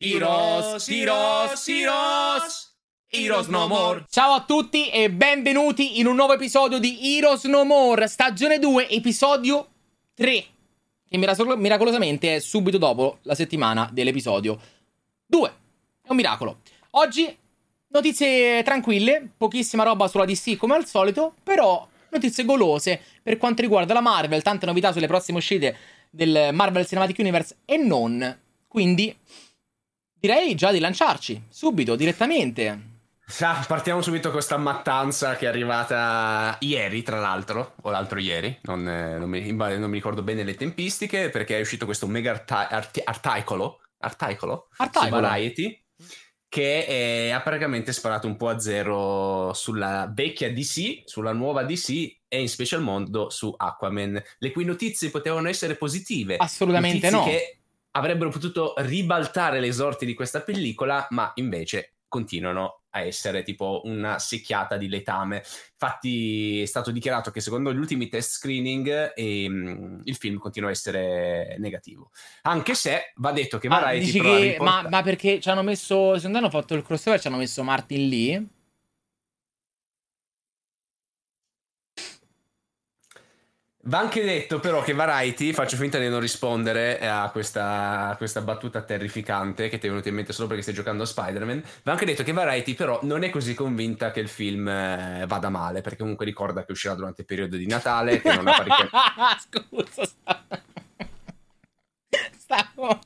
Heroes, Heroes, Heroes, Heroes No More. Ciao a tutti e benvenuti in un nuovo episodio di Heroes No More, stagione 2, episodio 3. Che miracolo- miracolosamente è subito dopo la settimana dell'episodio 2. È un miracolo. Oggi notizie tranquille, pochissima roba sulla DC come al solito, però notizie golose per quanto riguarda la Marvel, tante novità sulle prossime uscite del Marvel Cinematic Universe e non. Quindi direi già di lanciarci subito, direttamente. Sa, partiamo subito con questa mattanza che è arrivata ieri, tra l'altro, o l'altro ieri, non, eh, non, mi, non mi ricordo bene le tempistiche, perché è uscito questo mega arti- arti- articolo, articolo, Articolo. Variety, che eh, ha praticamente sparato un po' a zero sulla vecchia DC, sulla nuova DC e in special modo su Aquaman, le cui notizie potevano essere positive. Assolutamente Notizie no. che avrebbero potuto ribaltare le sorti di questa pellicola, ma invece continuano a essere tipo una secchiata di letame. Infatti è stato dichiarato che secondo gli ultimi test screening ehm, il film continua a essere negativo. Anche se va detto che Ah, Variety dici però ha che, ma, ma perché ci hanno messo. Secondo me hanno fatto il crossover, ci hanno messo Martin Lee. Va anche detto però che Variety, faccio finta di non rispondere a questa, a questa battuta terrificante che ti è venuta in mente solo perché stai giocando a Spider-Man, va anche detto che Variety però non è così convinta che il film eh, vada male, perché comunque ricorda che uscirà durante il periodo di Natale, che non ha parecchie... Scusa, stavo... stavo.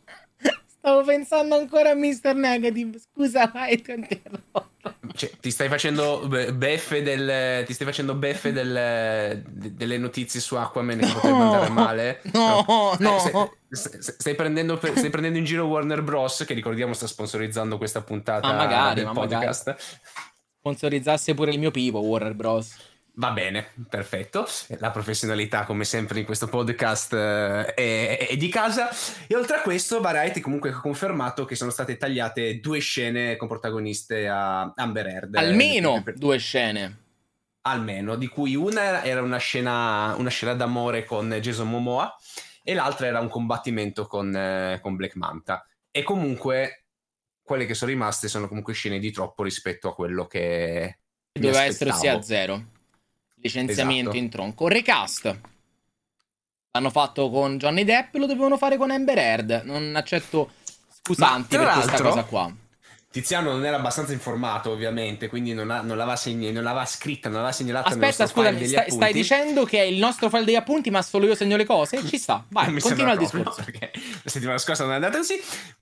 Stavo pensando ancora a Mr. Negative. Scusa, vai, ti ho interrotto. Cioè, ti stai facendo be- beffe del ti stai facendo beffe del- de- delle notizie su Aquaman che potrebbe andare male? No, Eh, no. stai, stai- prendendo per- stai prendendo in giro Warner Bros che ricordiamo sta sponsorizzando questa puntata Ma magari, del ma podcast. Sponsorizzasse pure il mio pivo, Warner Bros. Va bene perfetto la professionalità come sempre in questo podcast eh, è, è di casa e oltre a questo Variety comunque ha confermato che sono state tagliate due scene con protagoniste a Amber Heard Almeno Eh, due scene. almeno, di cui una era una scena, una scena d'amore con Jason Momoa e l'altra era un combattimento con, eh, con Black Manta. E comunque quelle che sono rimaste sono comunque scene di troppo rispetto a quello che Doveva essere ossia zero. Licenziamento Esatto. in tronco. Recast. L'hanno fatto con Johnny Depp, lo dovevano fare con Amber Heard. Non accetto scusanti Ma, per questa cosa qua. Tiziano non era abbastanza informato, ovviamente, quindi non, ha- non l'aveva, segn- non l'aveva scritta, non l'aveva segnalata Aspetta, scusami, degli stai, dicendo che è il nostro file degli appunti, ma solo io segno le cose? Ci sta, vai, continua il discorso. perché la settimana scorsa non è andata così.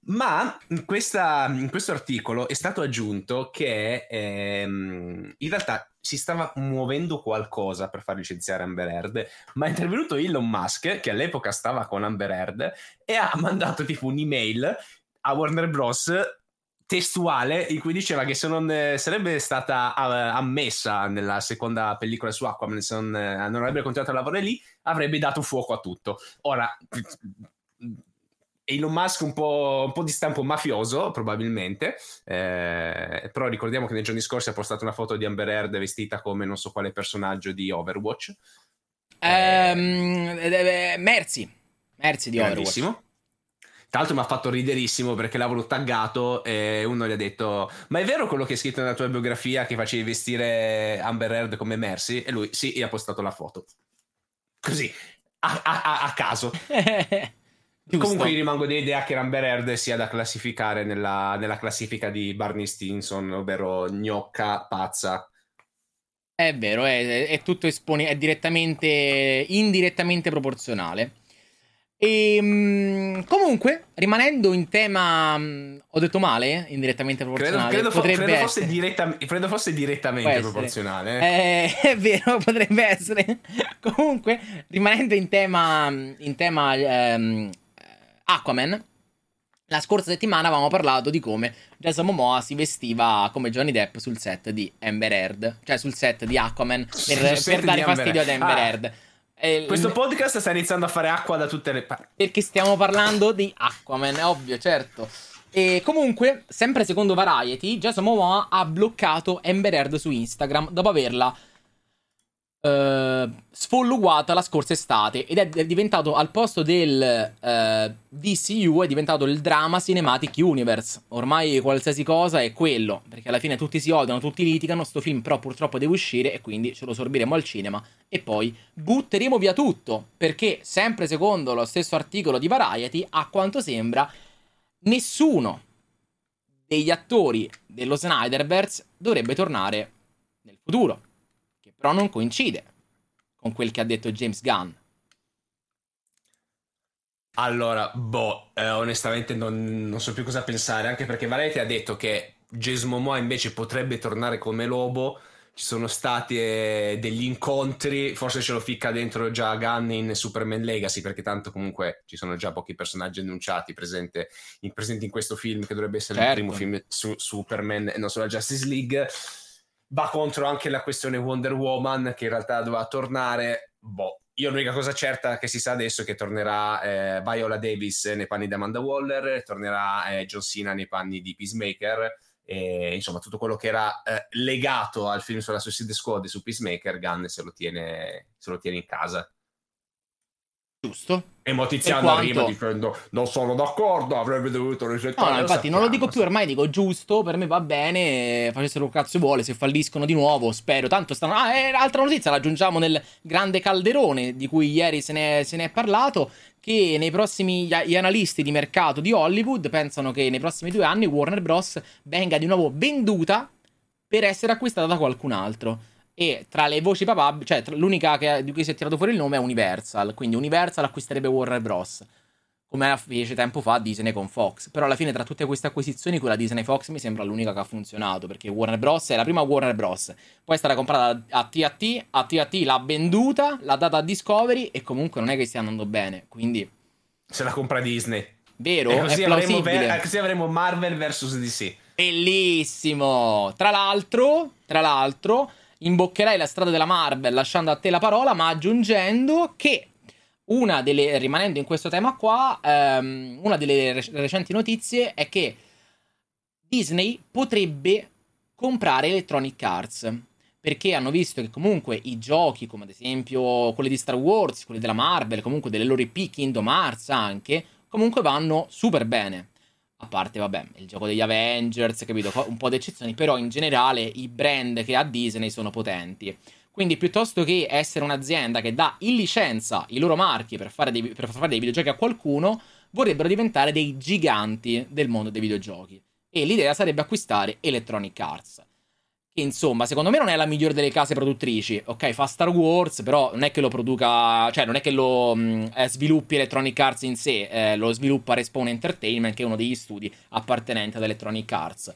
Ma in, questa- in questo articolo è stato aggiunto che ehm, in realtà si stava muovendo qualcosa per far licenziare Amber Heard, ma è intervenuto Elon Musk, che all'epoca stava con Amber Heard, e ha mandato tipo un'email a Warner Bros. Testuale in cui diceva che se non eh, sarebbe stata eh, ammessa nella seconda pellicola su Aquaman, se non, eh, non avrebbe continuato a lavorare lì, avrebbe dato fuoco a tutto. Ora, Elon Musk un po', un po' di stampo mafioso, probabilmente, eh, però ricordiamo che nei giorni scorsi ha postato una foto di Amber Heard vestita come non so quale personaggio di Overwatch. Ehm, eh, Merzi. Merzi di Overwatch. Tra l'altro mi ha fatto riderissimo perché l'avevo taggato e uno gli ha detto ma è vero quello che è scritto nella tua biografia che facevi vestire Amber Heard come Mercy? E lui sì, e ha postato la foto. Così, a, a- a- caso. Comunque io rimango dell'idea che Amber Heard sia da classificare nella, nella classifica di Barney Stinson, ovvero gnocca, pazza. È vero, è, è tutto espone- è direttamente, indirettamente proporzionale. E comunque, rimanendo in tema, mh, ho detto male? Indirettamente Credo, proporzionale. credo potrebbe credo fosse, diretta- credo fosse direttamente proporzionale. eh. Eh, è vero, potrebbe essere. Comunque, rimanendo in tema, in tema ehm, Aquaman, la scorsa settimana avevamo parlato di come Jason Momoa si vestiva come Johnny Depp sul set di Amber Heard, cioè sul set di Aquaman, per, per dare fastidio ad. Amber Ah. Heard. Eh, Questo podcast sta iniziando a fare acqua da tutte le parti. perché stiamo parlando di Aquaman, è ovvio, certo. E comunque, sempre secondo Variety, Jason Momoa ha bloccato Amber Heard su Instagram dopo averla Uh, sfolluguata la scorsa estate ed è diventato al posto del uh, eh, DCU è diventato il Drama Cinematic Universe. Ormai qualsiasi cosa è quello perché alla fine tutti si odiano, tutti litigano sto film però purtroppo deve uscire e quindi ce lo sorbiremo al cinema e poi butteremo via tutto perché sempre secondo lo stesso articolo di Variety a quanto sembra nessuno degli attori dello Snyderverse dovrebbe tornare nel futuro però non coincide con quel che ha detto James Gunn. Allora, boh, eh, onestamente non, non, so più cosa pensare, anche perché Variety ha detto che Jason Momoa invece potrebbe tornare come lobo, ci sono stati eh, degli incontri, forse ce lo ficca dentro già Gunn in Superman Legacy, perché tanto comunque ci sono già pochi personaggi annunciati presenti in, presenti in questo film, che dovrebbe essere certo. il primo film su Superman e non sulla Justice League va contro anche la questione Wonder Woman che in realtà doveva tornare. Boh, io l'unica cosa certa che si sa adesso è che tornerà eh, Viola Davis nei panni di Amanda Waller, tornerà eh, John Cena nei panni di Peacemaker. E, insomma, tutto quello che era eh, legato al film sulla Suicide Squad e su Peacemaker, Gunn se lo tiene, se lo tiene in casa. Giusto. E Motiziano quanto... arriva dicendo non sono d'accordo, avrebbe dovuto rigettare. No, no infatti non lo dico più, ormai dico giusto, per me va bene, facessero il cazzo vuole, se falliscono di nuovo, spero. Tanto stanno... Ah, e altra notizia, la aggiungiamo nel grande calderone di cui ieri se ne è, se ne è parlato, che nei prossimi gli analisti di mercato di Hollywood pensano che nei prossimi due anni Warner Bros. venga di nuovo venduta per essere acquistata da qualcun altro. E tra le voci papabili, cioè l'unica che, di cui si è tirato fuori il nome è Universal. Quindi Universal acquisterebbe Warner Bros. Come fece tempo fa Disney con Fox. Però alla fine, tra tutte queste acquisizioni, quella Disney Fox mi sembra l'unica che ha funzionato. Perché Warner Bros. è la prima Warner Bros. Poi è stata comprata a TAT. A TAT l'ha venduta, l'ha data a Discovery. E comunque non è che stia andando bene. Quindi. Se la compra Disney. Vero? E così, avremo, ver- così avremo Marvel vs DC. Bellissimo. Tra l'altro. Tra l'altro imboccherai la strada della Marvel lasciando a te la parola, ma aggiungendo che una delle, rimanendo in questo tema qua, um, una delle rec- recenti notizie è che Disney potrebbe comprare Electronic Arts. Perché hanno visto che comunque i giochi, come ad esempio quelli di Star Wars, quelli della Marvel, comunque delle loro IP, Kingdom Hearts anche, comunque vanno super bene. A parte, vabbè, il gioco degli Avengers, capito? Un po' di eccezioni, però in generale i brand che ha Disney sono potenti. Quindi piuttosto che essere un'azienda che dà in licenza i loro marchi per fare dei, per fare dei videogiochi a qualcuno, vorrebbero diventare dei giganti del mondo dei videogiochi. E l'idea sarebbe acquistare Electronic Arts insomma, secondo me non è la migliore delle case produttrici. Ok, fa Star Wars, però non è che lo produca, cioè non è che lo mh, mm, eh, sviluppi Electronic Arts in sé, eh, lo sviluppa Respawn Entertainment, che è uno degli studi appartenenti ad Electronic Arts.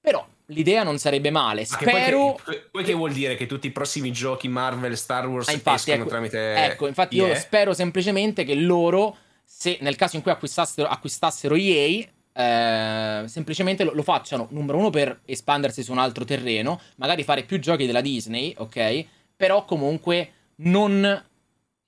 Però l'idea non sarebbe male. Spero. Poi che, poi che, vuol dire che tutti i prossimi giochi Marvel, Star Wars ah, infatti, ecco, tramite. Ecco, infatti, EA? io spero semplicemente che loro, se nel caso in cui acquistassero, acquistassero EA, eh, semplicemente lo, lo, facciano, numero uno, per espandersi su un altro terreno, magari fare più giochi della Disney, ok? Però comunque non,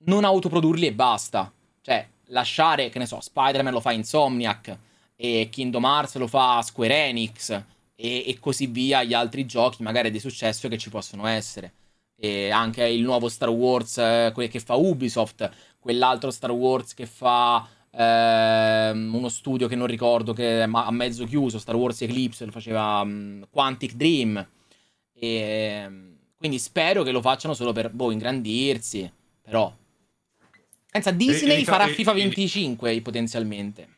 non autoprodurli e basta. Cioè, lasciare, che ne so, Spider-Man lo fa Insomniac e Kingdom Hearts lo fa Square Enix e, e così via gli altri giochi magari di successo che ci possono essere. E anche il nuovo Star Wars, eh, che fa Ubisoft, quell'altro Star Wars che fa ehm, uno studio che non ricordo che ha mezzo chiuso, Star Wars Eclipse, lo faceva um, Quantic Dream. E, ehm, quindi spero che lo facciano solo per boh, ingrandirsi. Però. Pensa, Disney farà FIFA 25 potenzialmente.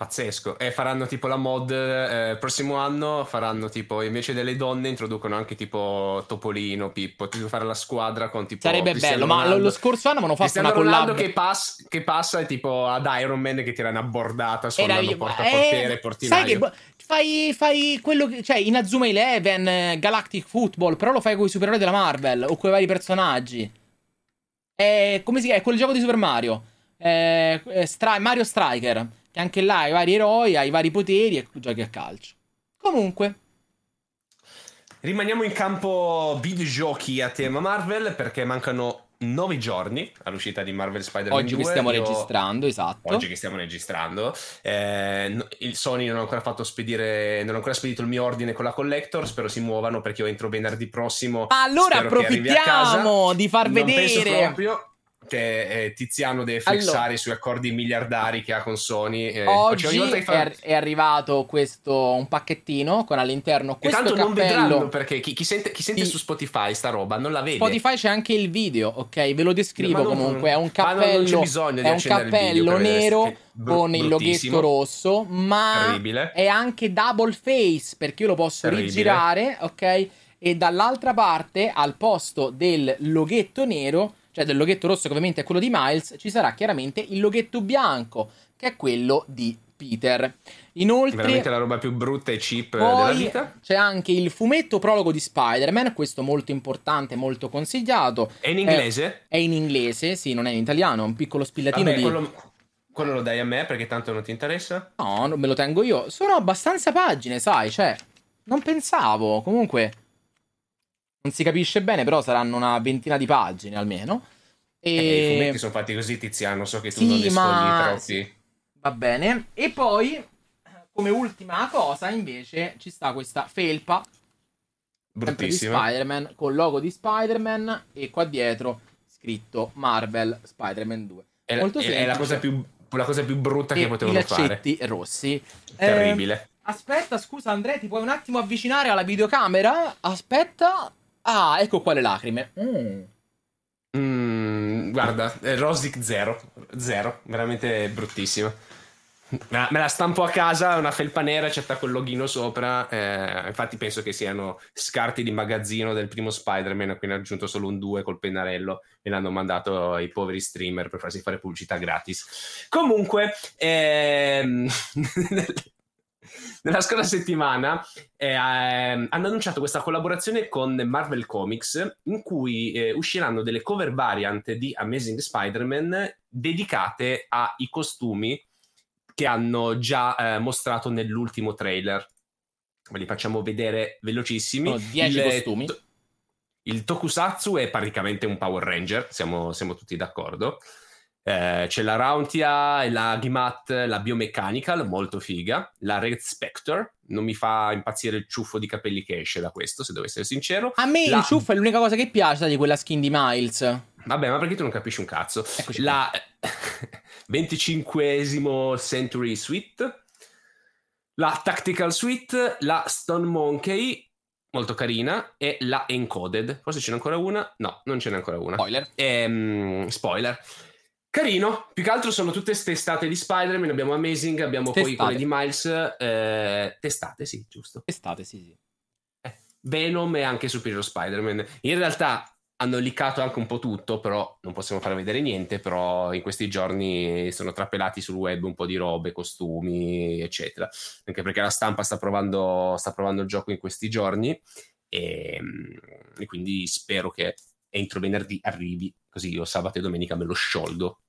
Pazzesco. E faranno tipo la mod. Eh, prossimo anno faranno tipo invece delle donne introducono anche tipo Topolino, Pippo. Tipo fare la squadra con tipo. Sarebbe Cristiano bello, Ronaldo. ma lo scorso anno hanno fatto una collab. Che, pass- che passa è tipo ad Iron Man che tira una bordata sfondando porta a portiere, eh, portinaio. Sai che. Fai, fai, quello che. Cioè, in Azuma Eleven, Galactic Football, però lo fai con i supereroi della Marvel o con i vari personaggi. È. Come si chiama? È quel gioco di Super Mario. È, è Stri- Mario Striker. Che anche là hai vari eroi, hai vari poteri e giochi a calcio. Comunque. Rimaniamo in campo videogiochi a tema Marvel perché mancano nove giorni all'uscita di Marvel Spider-Man Oggi 2. che stiamo Io- registrando, esatto. Oggi che stiamo registrando, eh, il Sony non ha ancora fatto spedire, non ha ancora spedito il mio ordine con la Collector. Spero si muovano perché io entro venerdì prossimo. Ma allora approfittiamo di far Non penso vedere. proprio che eh, Tiziano deve flexare Allora. i suoi accordi miliardari che ha con Sony. eh, Oggi che fa- è, ar- è arrivato questo un pacchettino con all'interno E questo tanto non vedranno cappello. perché chi, chi sente, chi sente Sì. su Spotify sta roba non la vede. Spotify c'è anche il video, ok? Ve lo descrivo non- comunque. È un non- non cappello, è un cappello nero con il loghetto rosso, ma Terribile. è anche double face perché io lo posso Terribile. rigirare, ok? E dall'altra parte, al posto del loghetto nero, cioè del loghetto rosso che ovviamente è quello di Miles, ci sarà chiaramente il loghetto bianco, che è quello di Peter. Inoltre, Veramente la roba più brutta e cheap della vita. c'è anche il fumetto prologo di Spider-Man, questo molto importante, molto consigliato. È in inglese? È in inglese, sì, non è in italiano, è un piccolo spillatino Vabbè, di... quello, quello lo dai a me perché tanto non ti interessa. No, me lo tengo io. Sono abbastanza pagine, sai, cioè... Non pensavo, comunque... Non si capisce bene, però saranno una ventina di pagine almeno. E... Eh, I fumetti sono fatti così, Tiziano. So che tu Sì, non ne ma- sì. troppi. Va bene. E poi, come ultima cosa, invece, ci sta questa felpa sempre di Bruttissima. Spider-Man con logo di Spider-Man e qua dietro scritto Marvel Spider-Man 2. È, Molto è- è la cosa semplice. più, la cosa più brutta e che i potevano fare. laccetti rossi. Eh, Terribile. aspetta, scusa Andrea, ti puoi un attimo avvicinare alla videocamera? Aspetta. Ah, ecco qua le lacrime. Mm. Mm, guarda, eh, Rosic zero. Zero. Veramente bruttissima. Me la, stampo a casa, una felpa nera, c'è quel loghino sopra. eh, infatti penso che siano scarti di magazzino del primo Spider-Man, a cui ne ha aggiunto solo un 2 col pennarello e l'hanno mandato ai poveri streamer per farsi fare pubblicità gratis. Comunque, ehm, nella scorsa settimana eh, ehm, hanno annunciato questa collaborazione con Marvel Comics in cui eh, usciranno delle cover variant di Amazing Spider-Man dedicate ai costumi che hanno già eh, mostrato nell'ultimo trailer. Ve li facciamo vedere velocissimi. Sono 10 Il- costumi. to- il Tokusatsu è praticamente un Power Ranger, siamo, siamo tutti d'accordo. Eh, c'è la Rauntia, la Gimat, la Biomechanical, molto figa. La Red Spectre, non mi fa impazzire il ciuffo di capelli che esce da questo, se devo essere sincero. A me La- il ciuffo è l'unica cosa che piace di quella skin di Miles. Vabbè, ma perché tu non capisci un cazzo? Eccoci la 25esimo Century Suite, la Tactical Suite, la Stone Monkey, molto carina, e la Encoded. Forse ce n'è ancora una? No, non ce n'è ancora una. Spoiler. Ehm, spoiler. Carino, più che altro sono tutte testate di Spider-Man, abbiamo Amazing, abbiamo poi Testate. quelle di Miles, eh, testate, sì, giusto. Estate, sì, sì. Venom e anche Superior Spider-Man. In realtà hanno liccato anche un po' tutto, però non possiamo far vedere niente, però in questi giorni sono trapelati sul web un po' di robe, costumi, eccetera. Anche perché la stampa sta provando, sta provando il gioco in questi giorni e, e quindi spero che entro venerdì arrivi, così io sabato e domenica me lo sciolgo.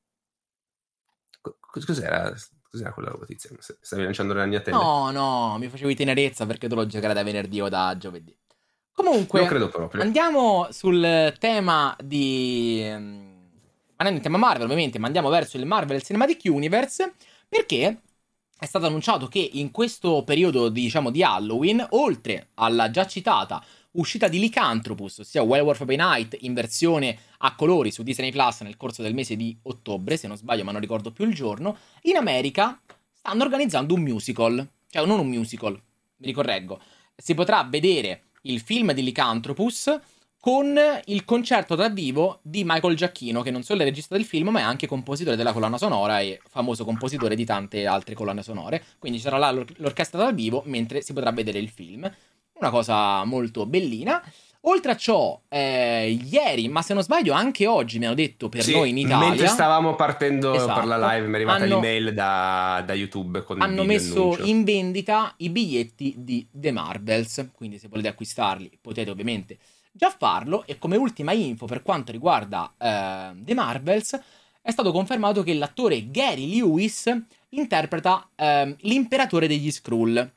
Co- Cos'era, cos'era quella roba, Tiziano? Stavi lanciando le ragnatele? No, no, mi facevi tenerezza perché tu lo giocherai da venerdì o da giovedì. Comunque, non credo proprio. andiamo sul tema di... ehm, Rimanendo in tema Marvel, ovviamente, ma andiamo verso il Marvel Cinematic Universe, perché è stato annunciato che in questo periodo, diciamo, di Halloween, oltre alla già citata uscita di Lycanthropus, ossia Werewolf by Night in versione a colori su Disney Plus nel corso del mese di ottobre, se non sbaglio, ma non ricordo più il giorno, in America stanno organizzando un musical, cioè non un musical, mi ricorreggo, si potrà vedere il film di Lycanthropus con il concerto dal vivo di Michael Giacchino, che non solo è regista del film, ma è anche compositore della colonna sonora e famoso compositore di tante altre colonne sonore. Quindi ci sarà l'or- l'orchestra dal vivo mentre si potrà vedere il film. Una cosa molto bellina. Oltre a ciò, eh, ieri, ma se non sbaglio anche oggi, mi hanno detto per Sì, noi in Italia. Mentre stavamo partendo Esatto. per la live, mi è arrivata Hanno- l'email da, da YouTube con hanno messo annuncio. in vendita i biglietti di The Marvels, quindi se volete acquistarli potete ovviamente già farlo e come ultima info per quanto riguarda eh, The Marvels è stato confermato che l'attore Gary Lewis interpreta ehm, l'imperatore degli Skrull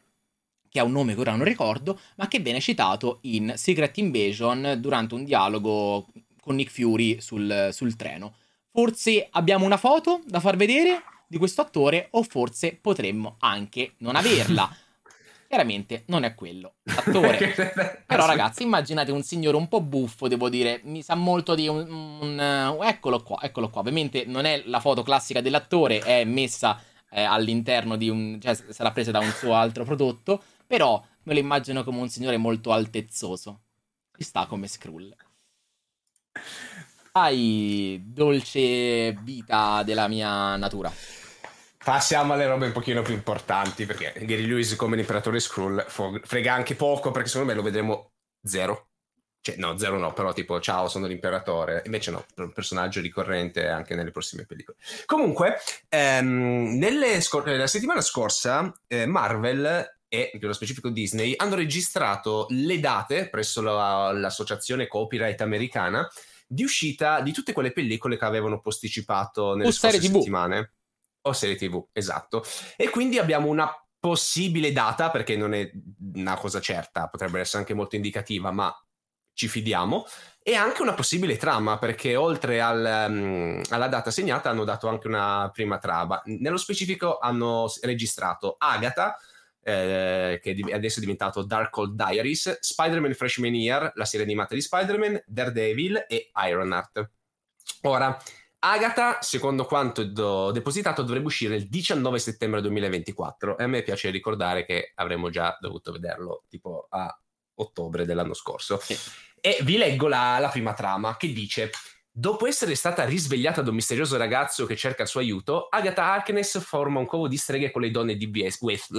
che ha un nome che ora non ricordo, ma che viene citato in Secret Invasion durante un dialogo con Nick Fury sul, sul treno. Forse abbiamo una foto da far vedere di questo attore o forse potremmo anche non averla. Chiaramente non è quello l'attore. Però ragazzi, immaginate un signore un po' buffo, devo dire, mi sa molto di un, un eccolo qua, eccolo qua. Ovviamente non è la foto classica dell'attore, è messa eh, all'interno di un cioè sarà presa da un suo altro prodotto, però me lo immagino come un signore molto altezzoso. Ci sta come Skrull. Hai dolce vita della mia natura. Passiamo alle robe un pochino più importanti, perché Gary Lewis come l'imperatore Skrull frega anche poco, perché secondo me lo vedremo zero. Cioè, no, zero no, però tipo, ciao, sono l'imperatore. Invece no, un personaggio ricorrente anche nelle prossime pellicole. Comunque, ehm, scor- la settimana scorsa eh, Marvel e nello specifico Disney hanno registrato le date presso la, l'associazione copyright americana di uscita di tutte quelle pellicole che avevano posticipato nelle o scorse settimane. O serie TV, esatto. E quindi abbiamo una possibile data, perché non è una cosa certa, potrebbe essere anche molto indicativa, ma ci fidiamo, e anche una possibile trama, perché oltre al, um, alla data segnata hanno dato anche una prima trama. Nello specifico hanno registrato Agatha, eh, che adesso è diventato Darkhold Diaries, Spider-Man Freshman Year, la serie animata di Spider-Man, Daredevil e Ironheart. Ora, Agatha, secondo quanto do- depositato, dovrebbe uscire il 19 settembre 2024 e a me piace ricordare che avremmo già dovuto vederlo tipo a ottobre dell'anno scorso. Sì. E vi leggo la, la prima trama che dice Dopo essere stata risvegliata da un misterioso ragazzo che cerca il suo aiuto, Agatha Harkness forma un covo di streghe con le donne di, West, West,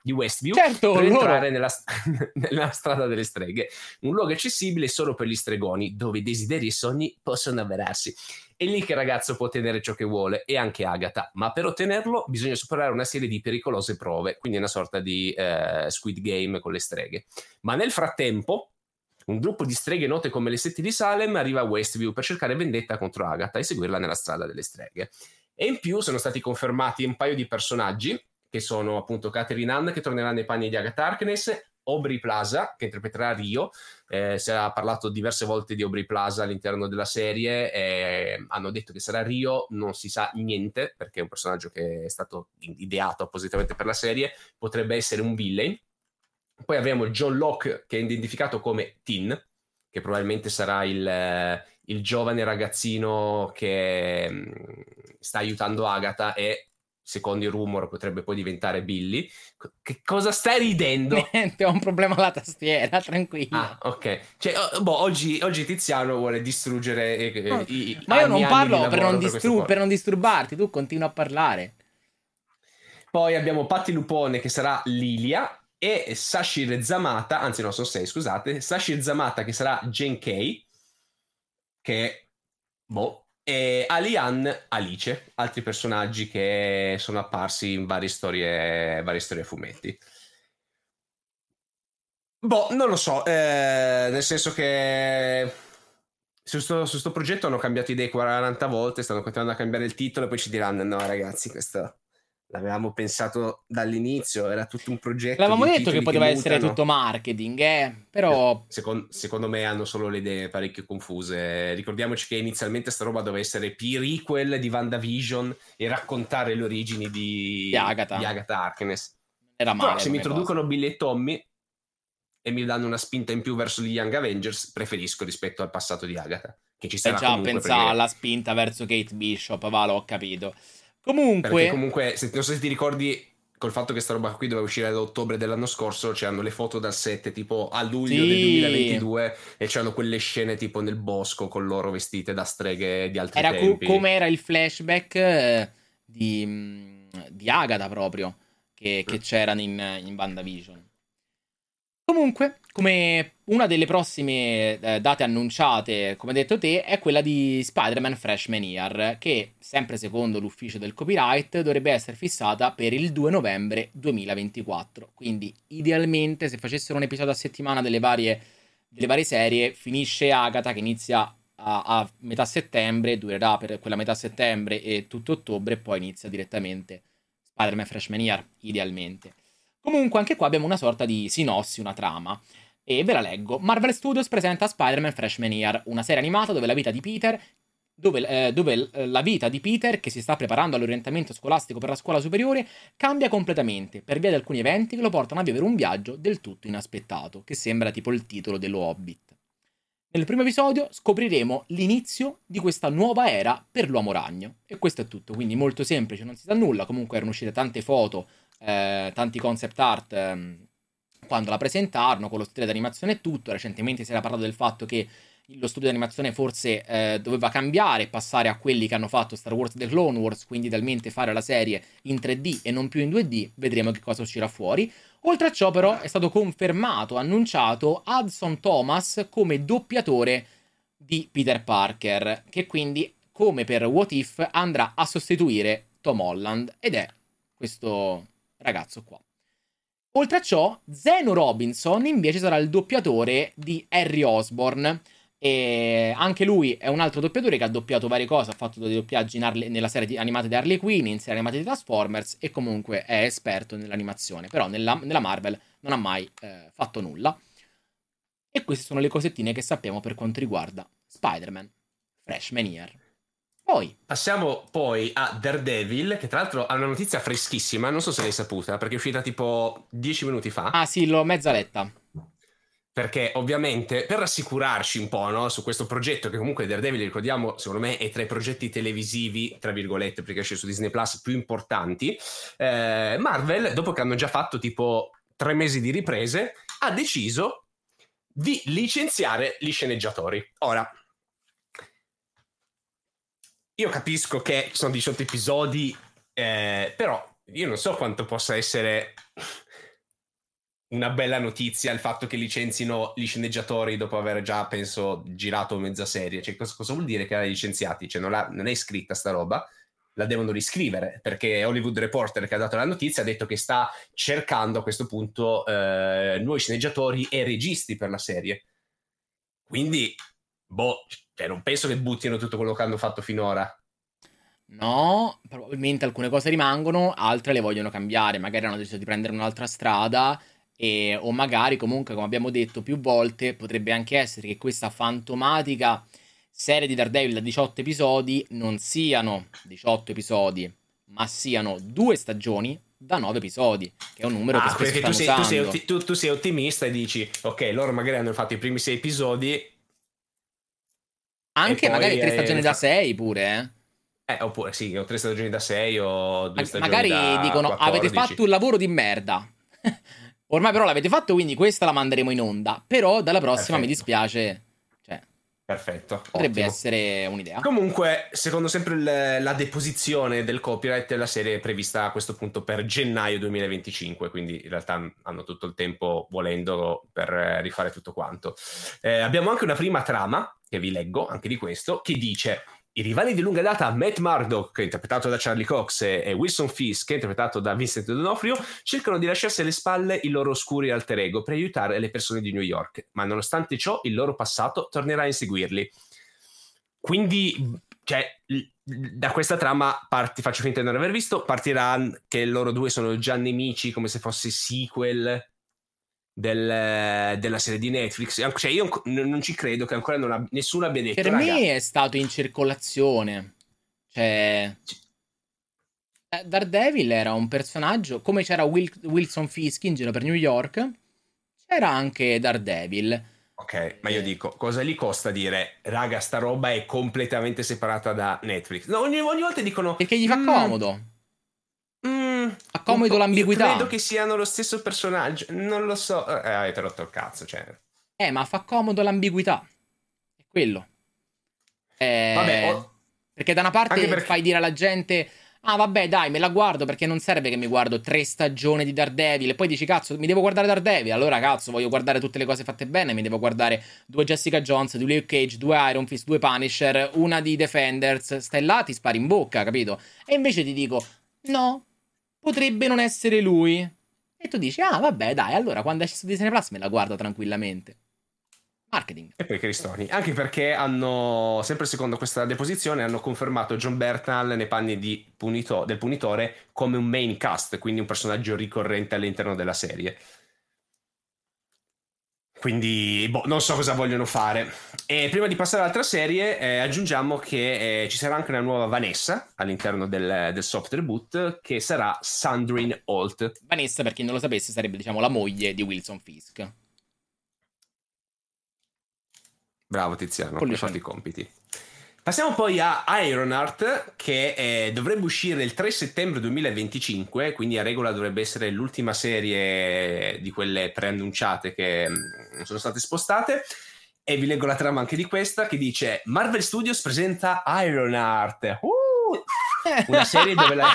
di Westview certo, per entrare nella, nella, strada delle streghe, un luogo accessibile solo per gli stregoni, dove i desideri e sogni possono avverarsi. È lì che il ragazzo può ottenere ciò che vuole, e anche Agatha, ma per ottenerlo bisogna superare una serie di pericolose prove, quindi una sorta di eh, Squid Game con le streghe. Ma nel frattempo, un gruppo di streghe note come le sette di Salem arriva a Westview per cercare vendetta contro Agatha e seguirla nella strada delle streghe. E in più sono stati confermati un paio di personaggi, che sono appunto Catherine Ann, che tornerà nei panni di Agatha Harkness, Aubrey Plaza, che interpreterà Rio. Eh, si è parlato diverse volte di Aubrey Plaza all'interno della serie. Eh, hanno detto che sarà Rio, non si sa niente, perché è un personaggio che è stato ideato appositamente per la serie. Potrebbe essere un villain, poi avremo John Locke che è identificato come Tin, che probabilmente sarà il, eh, il giovane ragazzino che mm, sta aiutando Agatha e secondo i rumor potrebbe poi diventare Billy. Che cosa stai ridendo? Niente, ho un problema alla tastiera, tranquillo. Ah, ok. Cioè, oh, boh, oggi, oggi, Tiziano vuole distruggere eh, no, i, Ma io non parlo per non, distru- per non disturbarti, tu continua a parlare. Poi abbiamo Patti Lupone che sarà Lilia, e Sashir Zamata, anzi no, sono sei, scusate, Sashir Zamata che sarà Kay, che boh, e Alian Alice, altri personaggi che sono apparsi in varie storie, varie storie a fumetti. Boh, non lo so, eh, nel senso che su questo progetto hanno cambiato idee 40 volte, stanno continuando a cambiare il titolo e poi ci diranno no ragazzi, questo l'avevamo pensato dall'inizio, era tutto un progetto. L'avevamo detto che poteva che essere tutto marketing, eh? però... Secondo, secondo, me hanno solo le idee parecchio confuse. Ricordiamoci che inizialmente sta roba doveva essere P-Requel di WandaVision e raccontare le origini di, di Agatha, di Agatha Harkness. Era male. Però se mi introducono Billy e Tommy e mi danno una spinta in più verso gli Young Avengers, preferisco rispetto al passato di Agatha. Che ci sarà eh già, pensa alla spinta verso Kate Bishop, va, l'ho capito. Comunque, Perché comunque, se, non so se ti ricordi, col fatto che sta roba qui doveva uscire ad ottobre dell'anno scorso, c'erano le foto dal set tipo a luglio sì. del 2022 e c'erano quelle scene tipo nel bosco con loro vestite da streghe di altri era tempi. Co- come era il flashback eh, di, mm, di Agatha proprio, che, che c'erano in, in WandaVision. Comunque, come una delle prossime eh, date annunciate, come detto te, è quella di Spider-Man Freshman Year, che, sempre secondo l'ufficio del copyright, dovrebbe essere fissata per il 2 novembre 2024. Quindi, idealmente, se facessero un episodio a settimana delle varie, delle varie serie, finisce Agatha che inizia a, a, metà settembre, durerà per quella metà settembre e tutto ottobre, e poi inizia direttamente Spider-Man Freshman Year, idealmente. Comunque, anche qua abbiamo una sorta di sinossi, una trama. E ve la leggo. Marvel Studios presenta Spider-Man Freshman Year, una serie animata dove la vita di Peter dove, eh, dove, eh, la vita di Peter, che si sta preparando all'orientamento scolastico per la scuola superiore, cambia completamente per via di alcuni eventi che lo portano a vivere un viaggio del tutto inaspettato, che sembra tipo il titolo dello Hobbit. Nel primo episodio scopriremo l'inizio di questa nuova era per l'uomo ragno. E questo è tutto, quindi molto semplice, non si sa nulla, comunque erano uscite tante foto, eh, tanti concept art eh, quando la presentarono, con lo stile d'animazione e tutto. Recentemente si era parlato del fatto che lo studio di animazione forse eh, doveva cambiare, passare a quelli che hanno fatto Star Wars The Clone Wars, quindi talmente fare la serie in 3D e non più in 2D, vedremo che cosa uscirà fuori. Oltre a ciò però è stato confermato, annunciato Hudson Thomas come doppiatore di Peter Parker, che quindi come per What If andrà a sostituire Tom Holland ed è questo ragazzo qua. Oltre a ciò, Zeno Robinson invece sarà il doppiatore di Harry Osborne, e anche lui è un altro doppiatore che ha doppiato varie cose, ha fatto dei doppiaggi Harley, nella serie animata di Harley Quinn, in serie animate di Transformers e comunque è esperto nell'animazione, però nella, nella Marvel non ha mai eh, fatto nulla. E queste sono le cosettine che sappiamo per quanto riguarda Spider-Man Freshman Year. Poi passiamo poi a Daredevil, che tra l'altro ha una notizia freschissima, non so se l'hai saputa, perché è uscita tipo 10 minuti fa. Ah sì, l'ho mezza letta perché ovviamente per rassicurarci un po' no, su questo progetto che comunque Daredevil ricordiamo secondo me è tra i progetti televisivi tra virgolette perché esce su Disney Plus più importanti eh, Marvel dopo che hanno già fatto tipo tre mesi di riprese ha deciso di licenziare gli sceneggiatori. Ora io capisco che sono 18 episodi eh, però io non so quanto possa essere una bella notizia il fatto che licenzino gli sceneggiatori dopo aver già, penso, girato mezza serie. Cioè, cosa, cosa vuol dire che ha licenziati? Cioè, non, non, è scritta sta roba, la devono riscrivere, perché Hollywood Reporter che ha dato la notizia ha detto che sta cercando a questo punto eh, nuovi sceneggiatori e registi per la serie. Quindi, boh, cioè, non penso che buttino tutto quello che hanno fatto finora. No, probabilmente alcune cose rimangono, altre le vogliono cambiare, magari hanno deciso di prendere un'altra strada e, o magari comunque, come abbiamo detto più volte, potrebbe anche essere che questa fantomatica serie di Daredevil da 18 episodi non siano 18 episodi, ma siano due stagioni da 9 episodi, che è un numero ah, che spesso tu sei, tu, sei, tu, tu sei ottimista e dici, ok, loro magari hanno fatto i primi 6 episodi anche magari tre stagioni da 6 pure, eh. Eh, oppure sì, o tre stagioni da 6 o due stagioni magari da Magari dicono 14. avete fatto un lavoro di merda. Ormai però l'avete fatto, quindi questa la manderemo in onda. Però dalla prossima Perfetto. mi dispiace. Cioè, Perfetto. Potrebbe ottimo. essere un'idea. Comunque, secondo sempre il, la deposizione del copyright, la serie è prevista a questo punto per gennaio 2025. Quindi in realtà hanno tutto il tempo volendo per rifare tutto quanto. Eh, abbiamo anche una prima trama, che vi leggo anche di questo, che dice i rivali di lunga data Matt Murdock, interpretato da Charlie Cox, e Wilson Fisk, interpretato da Vincent D'Onofrio, cercano di lasciarsi alle spalle i loro oscuri alter ego per aiutare le persone di New York, ma nonostante ciò il loro passato tornerà a inseguirli. Quindi, cioè, da questa trama parti, faccio finta di non aver visto, partirà che loro due sono già nemici come se fosse sequel del, della serie di Netflix. Cioè, io non ci credo che ancora non ha, nessuno abbia detto. Per me è stato in circolazione. Cioè. Eh, Daredevil era un personaggio. Come c'era Will, Wilson Fisk in giro per New York, c'era anche Daredevil. Ok, ma io dico, cosa gli costa dire, raga, sta roba è completamente separata da Netflix? No, ogni, ogni volta dicono... Perché gli fa mm, comodo. Mm, Accomodo l'ambiguità. credo che siano lo stesso personaggio. Non lo so. Eh, avete rotto il cazzo, cioè. Eh, ma fa comodo l'ambiguità. È quello. Eh, vabbè, oh. Perché da una parte perché... fai dire alla gente. Ah, vabbè, dai, me la guardo perché non serve che mi guardo tre stagioni di Daredevil. E poi dici, cazzo, mi devo guardare Daredevil. Allora, cazzo, voglio guardare tutte le cose fatte bene. Mi devo guardare due Jessica Jones, due Luke Cage, due Iron Fist, due Punisher, una di Defenders. Stai là, ti spari in bocca, capito? E invece ti dico, no, potrebbe non essere lui. E tu dici, ah vabbè dai, allora quando esce su Disney Plus me la guardo tranquillamente. Marketing. E poi Cristoni. Anche perché hanno, sempre secondo questa deposizione, hanno confermato John Bertal nei panni punito, del punitore come un main cast, quindi un personaggio ricorrente all'interno della serie. Quindi, boh, non so cosa vogliono fare. E prima di passare all'altra serie, eh, aggiungiamo che eh, ci sarà anche una nuova Vanessa all'interno del, del soft reboot, che sarà Sandrine Holt. Vanessa, per chi non lo sapesse, sarebbe, diciamo, la moglie di Wilson Fisk. Bravo Tiziano, hai fatto i compiti. Passiamo poi a Ironheart che eh, dovrebbe uscire il 3 settembre 2025, quindi a regola dovrebbe essere l'ultima serie di quelle preannunciate che sono state spostate. E vi leggo la trama anche di questa che dice Marvel Studios presenta Ironheart. Uh! Una serie dove la...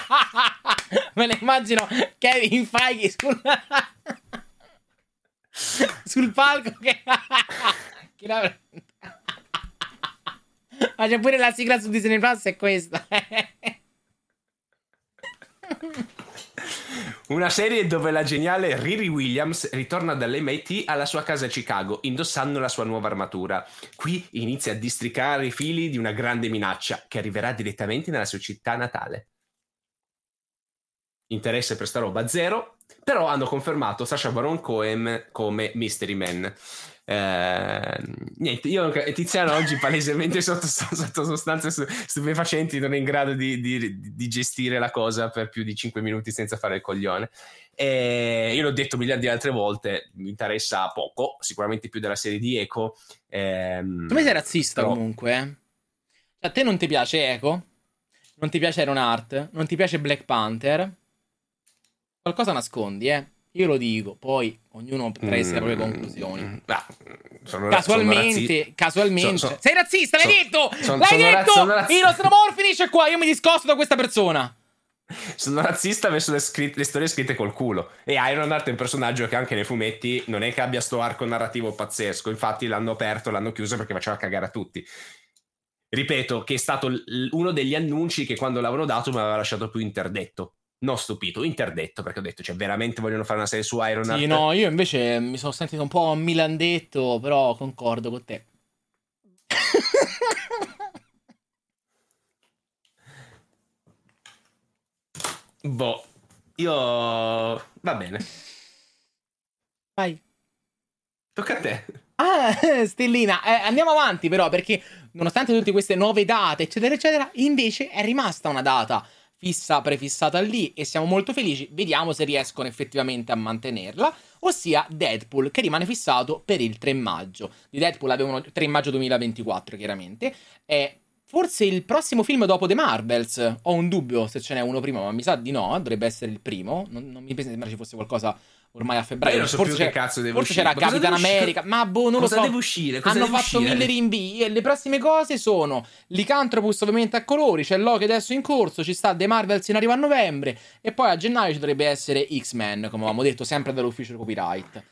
Me ne immagino Kevin Feige sul, sul palco che... che la... Ma c'è pure la sigla su Disney Plus, è questa. Una serie dove la geniale Riri Williams ritorna dall'MIT alla sua casa a Chicago, indossando la sua nuova armatura. Qui inizia a districare i fili di una grande minaccia che arriverà direttamente nella sua città natale. Interesse per sta roba zero, però hanno confermato Sasha Baron Cohen come Mystery Man. Eh, niente, io e Tiziano oggi palesemente sotto, sotto sostanze stupefacenti non è in grado di, di, di, gestire la cosa per più di 5 minuti senza fare il coglione. E io l'ho detto miliardi di altre volte, mi interessa poco, sicuramente più della serie di Echo. Ehm, Come sei razzista però... comunque? Eh? Cioè, a te non ti piace Echo? Non ti piace Iron Heart? Non ti piace Black Panther? Qualcosa nascondi, eh? Io lo dico, poi ognuno mm, le proprie conclusioni. Ah, sono, casualmente, sono casualmente. Sono, sei razzista, l'hai detto! l'hai detto! Razz- Il nostro amor finisce qua, io mi discosto da questa persona. Sono razzista verso le, scritte, le, storie scritte col culo. E Ironheart è un personaggio che anche nei fumetti non è che abbia sto arco narrativo pazzesco. Infatti l'hanno aperto, l'hanno chiuso perché faceva cagare a tutti. Ripeto che è stato uno degli annunci che quando l'avevano dato mi aveva lasciato più interdetto non stupito, interdetto, perché ho detto, cioè, veramente vogliono fare una serie su Iron Man. Sì, no, io invece mi sono sentito un po' milandetto, però concordo con te. boh, io... va bene. Vai. Tocca a te. Ah, Stellina, eh, andiamo avanti però, perché nonostante tutte queste nuove date, eccetera, eccetera, invece è rimasta una data fissa prefissata lì e siamo molto felici. Vediamo se riescono effettivamente a mantenerla, ossia Deadpool che rimane fissato per il 3 maggio. Di Deadpool avevano 3 maggio 2024 chiaramente. È forse il prossimo film dopo The Marvels. Ho un dubbio se ce n'è uno prima, ma mi sa di no, dovrebbe essere il primo. Non, non mi sembra ci fosse qualcosa ormai a febbraio. So forse, c'era, forse c'era Capitan America, ma boh, non cosa lo so. Deve uscire? Cosa Hanno fatto uscire? mille rinvii. E le prossime cose sono Licantropus, ovviamente a colori. C'è Loki adesso in corso. Ci sta The Marvels in arrivo a novembre. E poi a gennaio ci dovrebbe essere X-Men, come avevamo detto, sempre dall'ufficio copyright.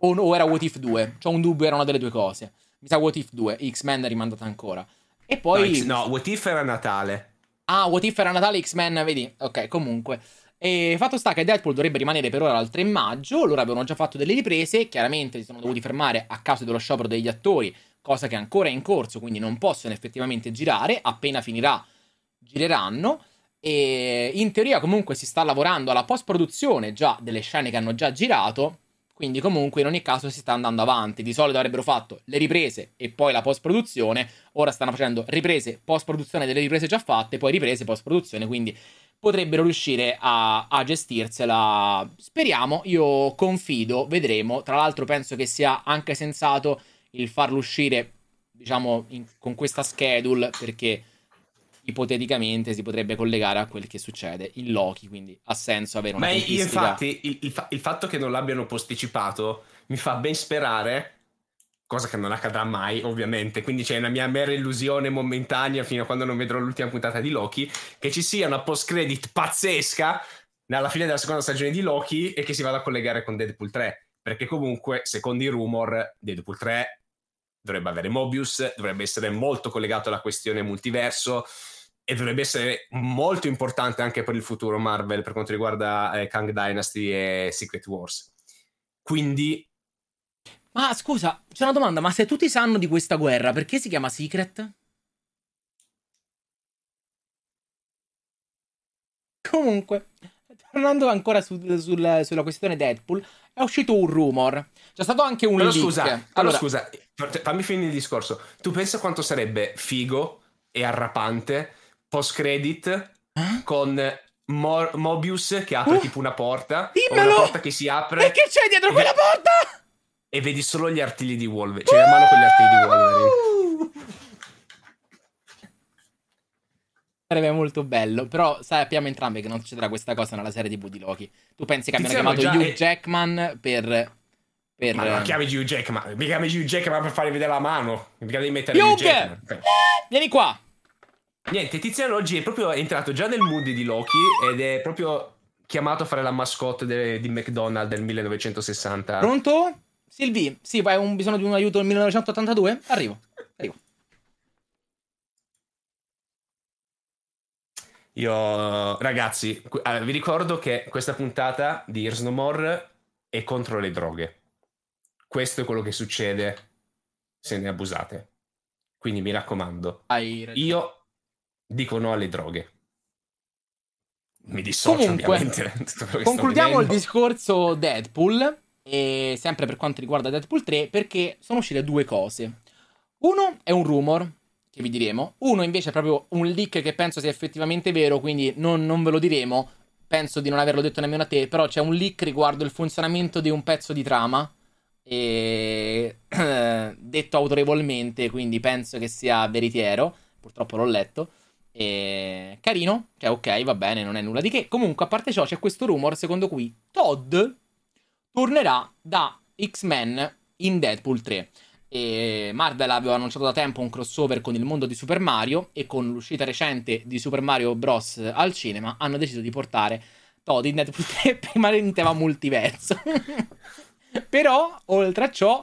O, o era What If 2. C'ho un dubbio, era una delle due cose. Mi sa What If 2. X-Men è rimandata ancora. E poi. No, no, What If era Natale. Ah, What If era Natale, X-Men, vedi? Ok, comunque. E fatto sta che Deadpool dovrebbe rimanere per ora al 3 maggio. Loro avevano già fatto delle riprese. Chiaramente si sono dovuti fermare a causa dello sciopero degli attori, cosa che ancora è in corso, quindi non possono effettivamente girare. Appena finirà, gireranno. E in teoria, comunque, si sta lavorando alla post-produzione già delle scene che hanno già girato. Quindi, comunque, in ogni caso si sta andando avanti. Di solito avrebbero fatto le riprese e poi la post-produzione. Ora stanno facendo riprese, post-produzione delle riprese già fatte, poi riprese, post-produzione. Quindi potrebbero riuscire a, a, gestirsela. Speriamo, io confido, vedremo. Tra l'altro penso che sia anche sensato il farlo uscire, diciamo, in, con questa schedule, perché ipoteticamente si potrebbe collegare a quel che succede in Loki, quindi ha senso avere una Ma io infatti il, il, fa- il fatto che non l'abbiano posticipato mi fa ben sperare cosa che non accadrà mai, ovviamente. Quindi c'è una mia mera illusione momentanea fino a quando non vedrò l'ultima puntata di Loki, che ci sia una post-credit pazzesca alla fine della seconda stagione di Loki e che si vada a collegare con Deadpool 3. Perché comunque, secondo i rumor, Deadpool 3 dovrebbe avere Mobius, dovrebbe essere molto collegato alla questione multiverso e dovrebbe essere molto importante anche per il futuro Marvel per quanto riguarda eh, Kang Dynasty e Secret Wars. Quindi ma scusa, c'è una domanda, ma se tutti sanno di questa guerra, perché si chiama Secret? Comunque, tornando ancora su, sul, sulla questione Deadpool, è uscito un rumor. C'è stato anche un Però leak. scusa, allora, scusa, fammi finire il discorso. Tu pensa quanto sarebbe figo e arrapante post credit Eh? con Mo- Mobius che apre Uh, tipo una porta dimmelo! una porta che si apre E che c'è dietro quella porta? e vedi solo gli artigli di Wolverine. Cioè la mano con gli artigli di Wolverine. Uh! Sarebbe molto bello, però sappiamo entrambi che non succederà questa cosa nella serie TV di Loki. Tu pensi che abbiano chiamato Hugh è- Jackman per... per Ma non chiami Hugh Jackman, mi chiami Hugh Jackman per fargli vedere la mano. Mica devi mettere Hugh Hugh! Jackman. Vieni qua! Niente, Tiziano oggi è proprio entrato già nel mood di Loki ed è proprio chiamato a fare la mascotte de- di McDonald's del 1960. Pronto? Silvi, sì, hai un bisogno di un aiuto nel 1982? Arrivo, arrivo. Io, ragazzi, vi ricordo che questa puntata di Here's No More è contro le droghe. Questo è quello che succede se ne abusate. Quindi mi raccomando, io dico no alle droghe. Mi dissocio Comunque, ovviamente. Concludiamo il discorso Deadpool, e sempre per quanto riguarda Deadpool 3, perché sono uscite due cose. Uno è un rumor, che vi diremo. Uno invece è proprio un leak che penso sia effettivamente vero, quindi non, non ve lo diremo. Penso di non averlo detto nemmeno a te, però c'è un leak riguardo il funzionamento di un pezzo di trama. E detto autorevolmente, quindi penso che sia veritiero. Purtroppo l'ho letto. E... Carino, cioè ok, va bene, non è nulla di che. Comunque, a parte ciò, c'è questo rumor secondo cui Todd tornerà da X-Men in Deadpool 3. E Marvel aveva annunciato da tempo un crossover con il mondo di Super Mario e con l'uscita recente di Super Mario Bros. al cinema hanno deciso di portare Todd in Deadpool 3 prima in tema multiverso. Però, oltre a ciò,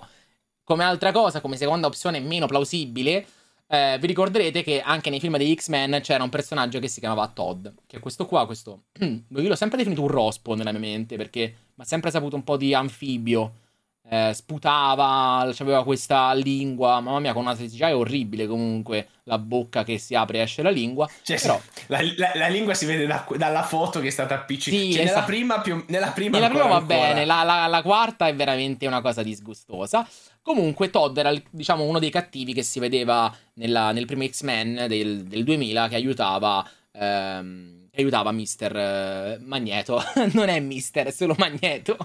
come altra cosa, come seconda opzione meno plausibile, eh, vi ricorderete che anche nei film degli X-Men c'era un personaggio che si chiamava Todd. Che è questo qua, questo. Io l'ho sempre definito un rospo nella mia mente perché mi ha sempre saputo un po' di anfibio. Eh, sputava, aveva questa lingua. Mamma mia, con una CGI orribile comunque. La bocca che si apre e esce la lingua. Cioè, Però, la, la- la lingua si vede da- dalla foto che è stata appiccicata. Sì, Cioè, nella esatto. prima, più, nella prima, nella prima va ancora. bene, la, la- la quarta è veramente una cosa disgustosa. Comunque, Todd era diciamo uno dei cattivi che si vedeva nella- nel primo X-Men del, del 2000 che aiutava. ehm, che aiutava Mister eh, Magneto. non è Mister, è solo Magneto.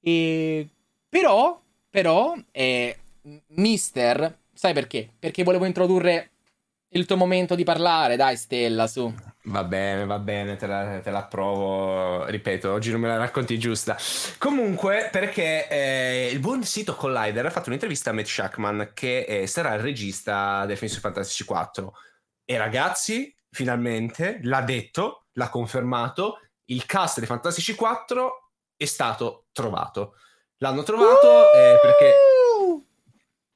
E, però, però, eh, Mister, sai perché? Perché volevo introdurre il tuo momento di parlare, dai Stella, su. Va bene, va bene, te la, te la approvo. Ripeto, oggi non me la racconti giusta. Comunque, perché eh, il buon sito Collider ha fatto un'intervista a Matt Shackman, che eh, sarà il regista del film su Fantasy 4. E ragazzi, finalmente l'ha detto, l'ha confermato. Il cast dei Fantastici 4 è stato trovato. L'hanno trovato eh, perché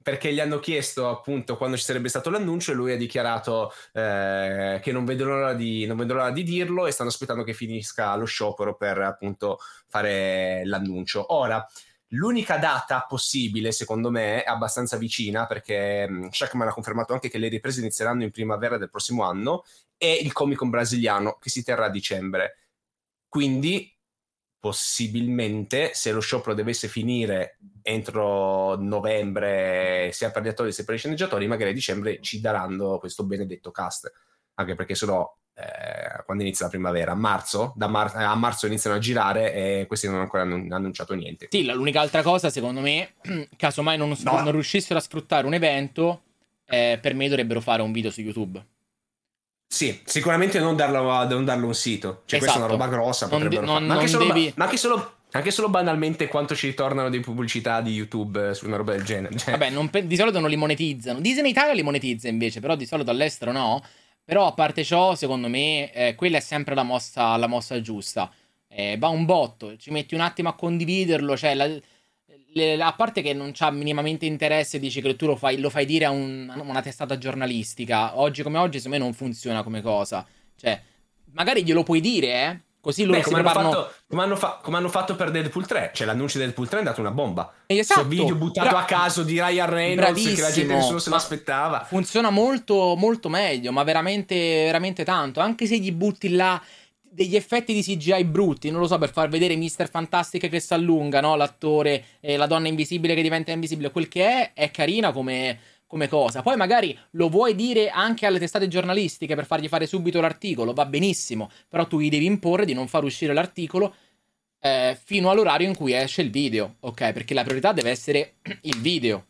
perché gli hanno chiesto appunto quando ci sarebbe stato l'annuncio e lui ha dichiarato eh, che non vedo, l'ora di, non vedo l'ora di dirlo e stanno aspettando che finisca lo sciopero per appunto fare l'annuncio. Ora, l'unica data possibile secondo me è abbastanza vicina perché mh, Shackman ha confermato anche che le riprese inizieranno in primavera del prossimo anno e il Comic Con brasiliano che si terrà a dicembre. Quindi possibilmente se lo sciopero dovesse finire entro novembre sia per gli attori sia per i sceneggiatori magari a dicembre ci daranno questo benedetto cast anche perché sennò eh, quando inizia la primavera a marzo da mar- a marzo iniziano a girare e questi non hanno ancora annun- annunciato niente Sì, l'unica altra cosa, secondo me, casomai non, No. non riuscissero a sfruttare un evento, eh, per me dovrebbero fare un video su YouTube. Sì sicuramente non darlo, non darlo un sito cioè questa è una Esatto. roba grossa Non potrebbero de- non- ma, anche solo, devi- ma anche solo anche solo banalmente quanto ci ritornano di pubblicità di YouTube eh, su una roba del genere Cioè, Vabbè, non pe- di solito non li monetizzano. Disney Italia li monetizza invece, però di solito all'estero no. Però a parte ciò, secondo me, eh, quella è sempre la mossa, la mossa giusta. Eh, va un botto, ci metti un attimo a condividerlo, cioè la- a parte che non c'ha minimamente interesse, dici che tu lo fai, lo fai dire a un- una testata giornalistica. Oggi come oggi, secondo me non funziona come cosa. Cioè, magari glielo puoi dire, eh? Così loro Beh, come, hanno preparano... fatto, come, hanno fa- come hanno fatto per Deadpool 3, cioè l'annuncio di Deadpool 3 è andato una bomba. Esatto. Questo video buttato Bra- a caso di Ryan Reynolds che la gente Bravissimo, nessuno se l'aspettava. Funziona molto, molto meglio, ma veramente, veramente tanto. Anche se gli butti là degli effetti di CGI brutti, non lo so, per far vedere Mister Fantastic che si allunga, no? L'attore, eh, la donna invisibile che diventa invisibile, quel che è, è carina come, come cosa. Poi magari lo vuoi dire anche alle testate giornalistiche per fargli fare subito l'articolo, va benissimo, però tu gli devi imporre di non far uscire l'articolo eh, fino all'orario in cui esce il video, ok? Perché la priorità deve essere il video,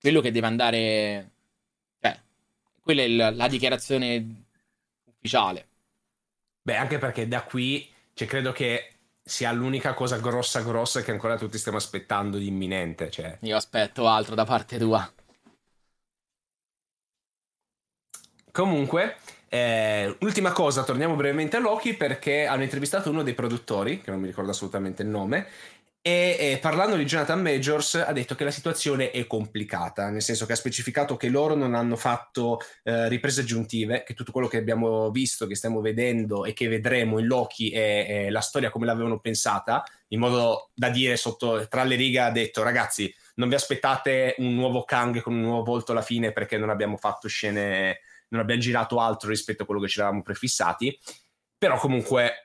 quello che deve andare... Cioè, quella è la dichiarazione ufficiale. Beh, anche perché da qui, cioè, credo che sia l'unica cosa grossa grossa che ancora tutti stiamo aspettando di imminente. Cioè. Io aspetto altro da parte tua. Comunque, eh, ultima cosa, torniamo brevemente a Loki perché hanno intervistato uno dei produttori, che non mi ricordo assolutamente il nome, e, e, parlando di Jonathan Majors ha detto che la situazione è complicata, nel senso che ha specificato che loro non hanno fatto eh, riprese aggiuntive, che tutto quello che abbiamo visto, che stiamo vedendo e che vedremo in Loki è, è la storia come l'avevano pensata, in modo da dire sotto, tra le righe ha detto ragazzi non vi aspettate un nuovo Kang con un nuovo volto alla fine perché non abbiamo fatto scene, non abbiamo girato altro rispetto a quello che ci eravamo prefissati, però comunque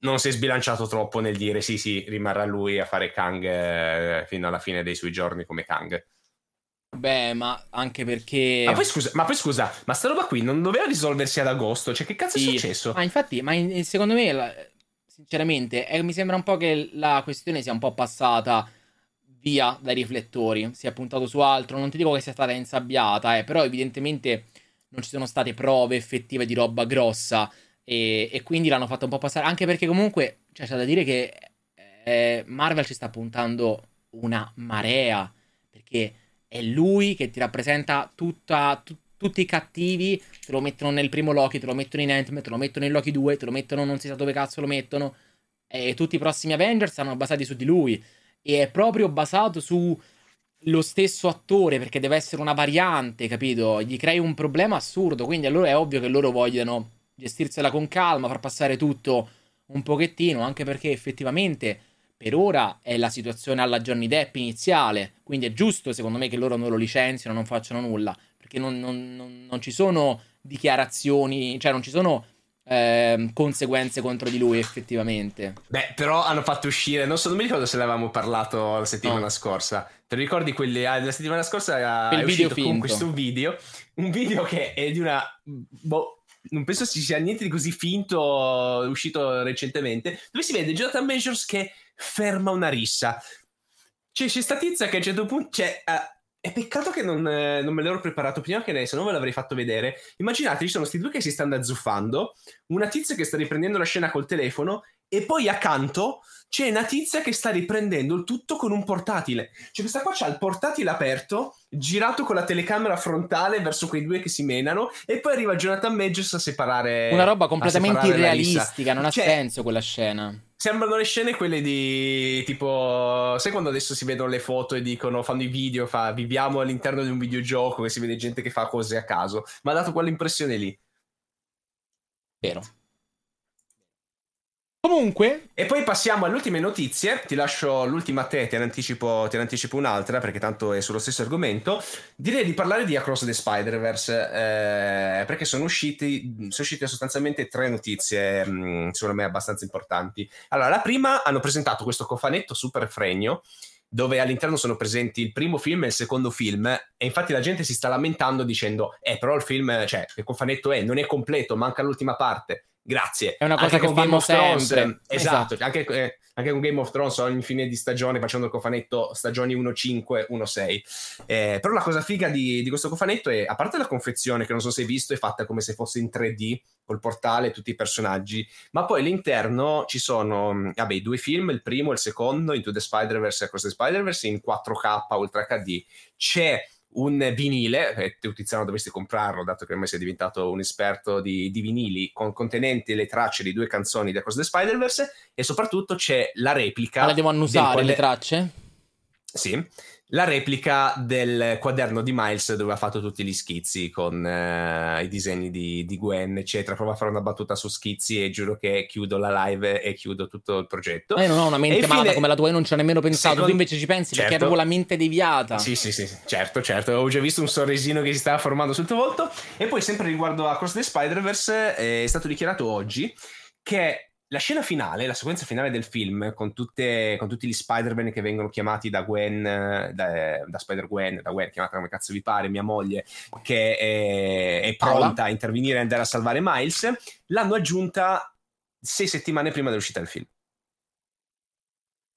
non si è sbilanciato troppo nel dire sì, sì, rimarrà lui a fare Kang eh, fino alla fine dei suoi giorni come Kang. Beh, ma anche perché. Ma poi scusa, ma, poi, scusa, ma sta roba qui non doveva risolversi ad agosto? Cioè, che cazzo sì. è successo? Ma infatti, ma in, secondo me, sinceramente, eh, mi sembra un po' che la questione sia un po' passata via dai riflettori. Si è puntato su altro. Non ti dico che sia stata insabbiata, eh, però evidentemente non ci sono state prove effettive di roba grossa. E, e, quindi l'hanno fatto un po' passare. Anche perché comunque cioè, c'è da dire che eh, Marvel ci sta puntando una marea. Perché è lui che ti rappresenta tutta, tu, tutti i cattivi. Te lo mettono nel primo Loki, te lo mettono in Ant-Man, te lo mettono in Loki 2, te lo mettono non si sa dove cazzo lo mettono. E tutti i prossimi Avengers sono basati su di lui. E è proprio basato su lo stesso attore perché deve essere una variante, capito? Gli crei un problema assurdo. Quindi allora è ovvio che loro vogliono gestirsela con calma, far passare tutto un pochettino, anche perché effettivamente per ora è la situazione alla Johnny Depp iniziale, quindi è giusto secondo me che loro non lo licenziano, non facciano nulla, perché non, non, non, non ci sono dichiarazioni, cioè non ci sono eh, conseguenze contro di lui effettivamente. Beh, però hanno fatto uscire, non so, non mi ricordo se ne avevamo parlato la settimana no. scorsa, te lo ricordi quelli, ah, la settimana scorsa è uscito finto. con questo video, un video che è di una... Boh, non penso ci sia niente di così finto uscito recentemente, dove si vede Jonathan Majors che ferma una rissa. Cioè, c'è sta tizia che a un certo punto... Cioè, uh, è peccato che non, eh, non me l'ero preparato prima, che se no ve l'avrei fatto vedere. Immaginate, ci sono questi due che si stanno azzuffando, una tizia che sta riprendendo la scena col telefono e poi accanto c'è una tizia che sta riprendendo il tutto con un portatile. Cioè, questa qua c'ha il portatile aperto, girato con la telecamera frontale verso quei due che si menano, e poi arriva Jonathan Majors a separare. Una roba completamente irrealistica, non ha cioè, senso quella scena. Sembrano le scene quelle di tipo. Sai quando adesso si vedono le foto e dicono, fanno i video, fa viviamo all'interno di un videogioco e si vede gente che fa cose a caso. Ma ha dato quell'impressione lì. Vero. Comunque. E poi passiamo alle ultime notizie. Ti lascio l'ultima a te, te ne, anticipo, te ne anticipo un'altra perché tanto è sullo stesso argomento. Direi di parlare di Across the Spider-Verse eh, perché sono, usciti, sono uscite sostanzialmente tre notizie, mm, secondo me abbastanza importanti. Allora, la prima hanno presentato questo cofanetto super fregno dove all'interno sono presenti il primo film e il secondo film e infatti la gente si sta lamentando dicendo eh però il film, cioè il cofanetto è, non è completo, manca l'ultima parte Grazie. È una cosa anche che fanno sempre. Thrones, esatto, esatto. Anche, eh, anche, con Game of Thrones ogni fine di stagione facendo il cofanetto stagioni 1-5, 1-6. Eh, però la cosa figa di, di, questo cofanetto è, a parte la confezione, che non so se hai visto, è fatta come se fosse in 3D, col portale, tutti i personaggi, ma poi all'interno ci sono, mm, vabbè, i due film, il primo e il secondo, Into the Spider-Verse e Across the Spider-Verse, in 4K Ultra HD. C'è un vinile, e tu Tiziano dovresti comprarlo dato che ormai sei diventato un esperto di, di, vinili, con contenenti le tracce di due canzoni di Across the Spider-Verse e soprattutto c'è la replica... Ma le devo annusare quale... le tracce? Sì, la replica del quaderno di Miles dove ha fatto tutti gli schizzi con uh, i disegni di, di, Gwen, eccetera. Provo a fare una battuta su schizzi e giuro che chiudo la live e chiudo tutto il progetto. Ma io non ho una mente malata come la tua, io non ci ho nemmeno pensato. Secondo... Tu invece ci pensi certo. perché avevo la mente deviata. Sì, sì, sì, certo, certo. Ho già visto un sorrisino che si stava formando sul tuo volto. E poi, sempre riguardo a Cross the Spider-Verse, è stato dichiarato oggi che la scena finale, la sequenza finale del film, con, tutte, con tutti gli Spider-Man che vengono chiamati da Gwen, da, da Spider-Gwen, da Gwen, chiamata come cazzo vi pare, mia moglie, che è, è pronta a intervenire e andare a salvare Miles, l'hanno aggiunta sei settimane prima dell'uscita del film.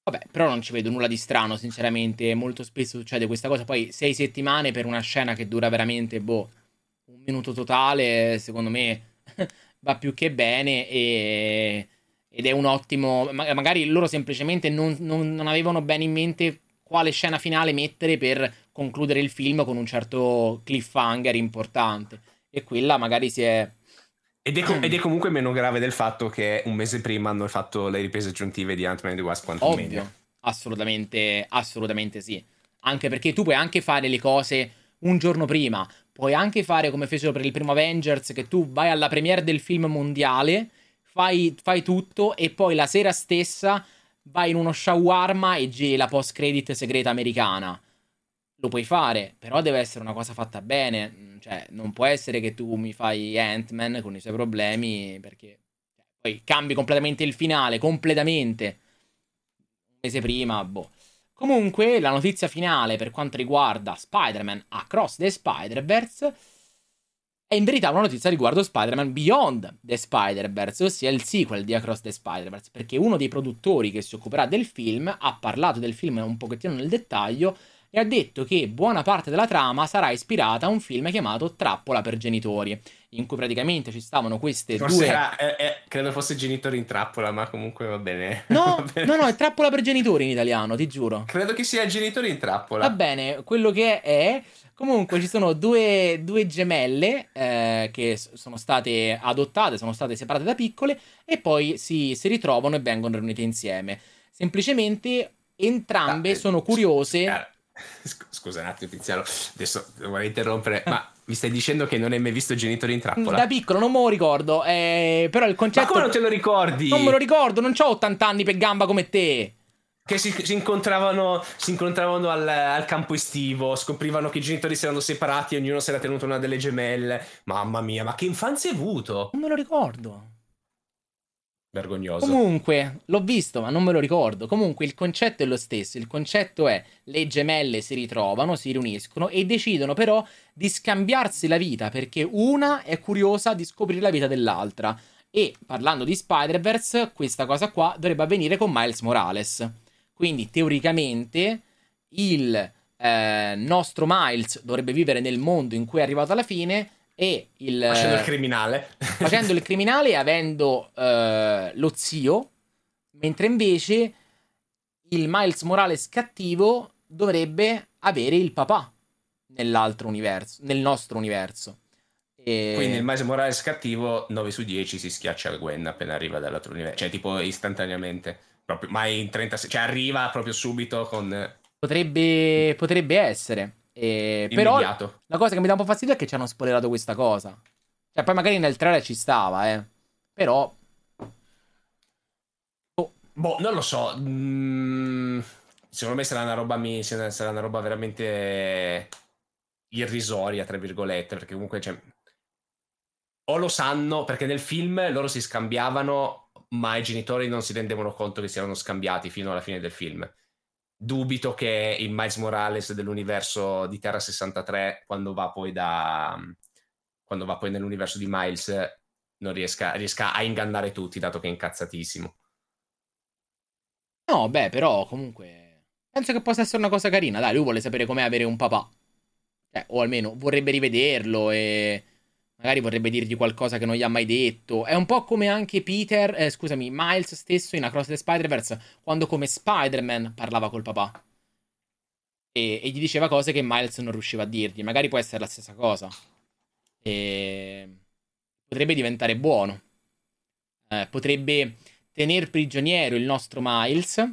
Vabbè, però non ci vedo nulla di strano, sinceramente. Molto spesso succede questa cosa. Poi sei settimane per una scena che dura veramente, boh, un minuto totale, secondo me va più che bene e ed è un ottimo. Magari loro semplicemente non, non, non, avevano bene in mente quale scena finale mettere per concludere il film con un certo cliffhanger importante. E quella magari si è. Ed è, com- ed è comunque meno grave del fatto che un mese prima hanno fatto le riprese aggiuntive di Ant-Man e the Wasp Quantumania. Ovvio, assolutamente, assolutamente sì. Anche perché tu puoi anche fare le cose un giorno prima. Puoi anche fare come fecero per il primo Avengers, che tu vai alla premiere del film mondiale fai, fai tutto e poi la sera stessa vai in uno shawarma e giri la post credit segreta americana. Lo puoi fare, però deve essere una cosa fatta bene. Mm, cioè, non può essere che tu mi fai Ant-Man con i suoi problemi, perché cioè, poi cambi completamente il finale, completamente. Un mese prima, boh. Comunque, la notizia finale per quanto riguarda Spider-Man Across the Spider-Verse è in verità una notizia riguardo Spider-Man Beyond the Spider-Verse, ossia il sequel di Across the Spider-Verse, perché uno dei produttori che si occuperà del film ha parlato del film un pochettino nel dettaglio e ha detto che buona parte della trama sarà ispirata a un film chiamato Trappola per genitori, in cui praticamente ci stavano queste Forse due... Era, eh, eh, credo fosse Genitori in Trappola, ma comunque va bene. No, va bene. no, no, è Trappola per genitori in italiano, ti giuro. Credo che sia Genitori in Trappola. Va bene, quello che è Comunque ci sono due, due gemelle eh, che sono state adottate, sono state separate da piccole e poi si, si ritrovano e vengono riunite insieme. Semplicemente entrambe ah, sono curiose. Ah, scusa un attimo, Tiziano, adesso vorrei interrompere, ma mi stai dicendo che non hai mai visto Genitori in trappola? Da piccolo non me lo ricordo, eh, però il concetto... Ma come non te lo ricordi? Non me lo ricordo, non ho 80 anni per gamba come te che si, si, incontravano, si incontravano al, al, campo estivo, scoprivano che i genitori si erano separati e ognuno si era tenuto una delle gemelle. Mamma mia, ma che infanzia hai avuto? Non me lo ricordo. Vergognoso. Comunque, l'ho visto, ma non me lo ricordo. Comunque, il concetto è lo stesso. Il concetto è le gemelle si ritrovano, si riuniscono e decidono però di scambiarsi la vita perché una è curiosa di scoprire la vita dell'altra. E parlando di Spider-Verse, questa cosa qua dovrebbe avvenire con Miles Morales. Quindi teoricamente il eh, nostro Miles dovrebbe vivere nel mondo in cui è arrivato alla fine e il... Facendo il criminale. facendo il criminale e avendo eh, lo zio, mentre invece il Miles Morales cattivo dovrebbe avere il papà nell'altro universo, nel nostro universo. E... Quindi il Miles Morales cattivo 9 su 10 si schiaccia a Gwen appena arriva dall'altro universo, cioè tipo istantaneamente. Proprio, ma in 30 cioè arriva proprio subito con... Potrebbe, potrebbe essere. Eh, però la cosa che mi dà un po' fastidio è che ci hanno spoilerato questa cosa. Cioè, poi magari nel trailer ci stava, eh. Però... Oh. Boh, non lo so. Mm, secondo me sarà una roba mi, sarà una roba veramente irrisoria, tra virgolette, perché comunque cioè, o lo sanno, perché nel film loro si scambiavano ma i genitori non si rendevano conto che si erano scambiati fino alla fine del film. Dubito che il Miles Morales dell'universo di Terra 63, quando va poi da quando va poi nell'universo di Miles, non riesca, riesca a ingannare tutti, dato che è incazzatissimo. No, beh, però comunque penso che possa essere una cosa carina. Dai, lui vuole sapere com'è avere un papà. Eh, o almeno vorrebbe rivederlo e Magari vorrebbe dirgli qualcosa che non gli ha mai detto. È un po' come anche Peter, eh, scusami, Miles stesso in Across the Spider-Verse, quando come Spider-Man parlava col papà. E, e, gli diceva cose che Miles non riusciva a dirgli. Magari può essere la stessa cosa. E potrebbe diventare buono. Eh, potrebbe tenere prigioniero il nostro Miles.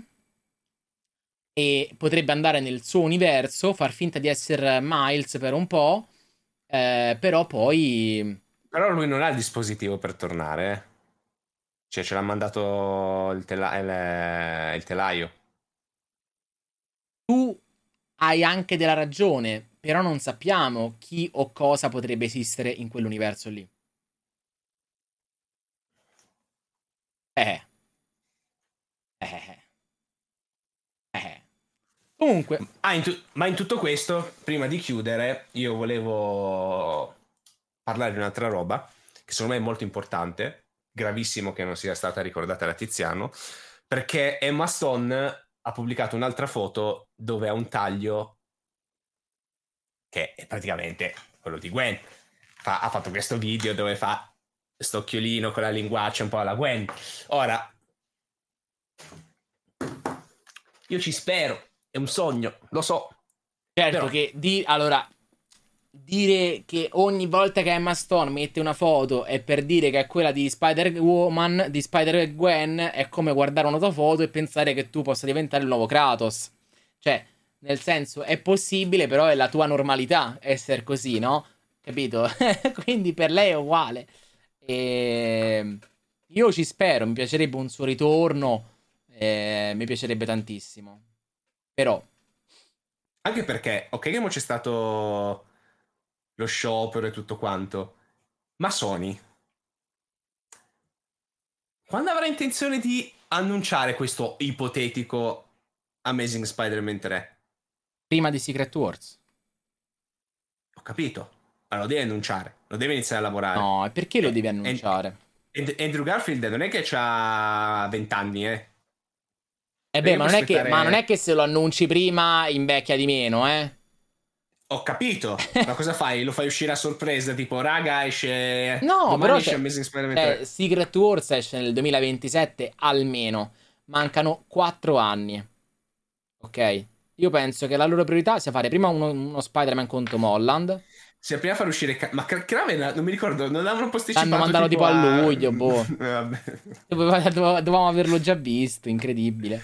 E potrebbe andare nel suo universo, far finta di essere Miles per un po' Eh, però poi... Però lui non ha il dispositivo per tornare. Eh. Cioè, ce l'ha mandato il, tela- il, il telaio. Tu hai anche della ragione, però non sappiamo chi o cosa potrebbe esistere in quell'universo lì. Eh. Comunque. Ah, in tu- ma in tutto questo, prima di chiudere, io volevo parlare di un'altra roba che secondo me è molto importante. Gravissimo che non sia stata ricordata da Tiziano, perché Emma Stone ha pubblicato un'altra foto dove ha un taglio che è praticamente quello di Gwen. Fa- ha fatto questo video dove fa sto occhiolino con la linguaccia un po' alla Gwen. Ora, io ci spero è un sogno, lo so. Certo Però... che di... allora dire che ogni volta che Emma Stone mette una foto è per dire che è quella di Spider-Woman, di Spider-Gwen, è come guardare una tua foto e pensare che tu possa diventare il nuovo Kratos. Cioè, nel senso, è possibile, però è la tua normalità essere così, no? Capito? Quindi per lei è uguale. E... Io ci spero, mi piacerebbe un suo ritorno, eh, mi piacerebbe tantissimo. Però... Anche perché, ok che c'è stato lo sciopero e tutto quanto, ma Sony... Quando avrà intenzione di annunciare questo ipotetico Amazing Spider-Man 3? Prima di Secret Wars. Ho capito. Ma lo deve annunciare, lo deve iniziare a lavorare. No, e perché lo devi annunciare? Andrew Garfield non è che ha 20 anni, eh. Eh beh, ma non, aspettare... che, ma non, è che, se lo annunci prima invecchia di meno, eh? Ho capito, ma cosa fai? Lo fai uscire a sorpresa, tipo, raga, esce... No, però esce Amazing Spider-Man eh, Secret Wars esce nel 2027 almeno. Mancano 4 anni. Ok? Io penso che la loro priorità sia fare prima uno, uno Spider-Man con Tom Holland. Prima far uscire... Ma Kraven, non mi ricordo, non l'avevano posticipato Hanno mandato tipo, tipo a luglio, boh. Dovevamo averlo già visto, incredibile.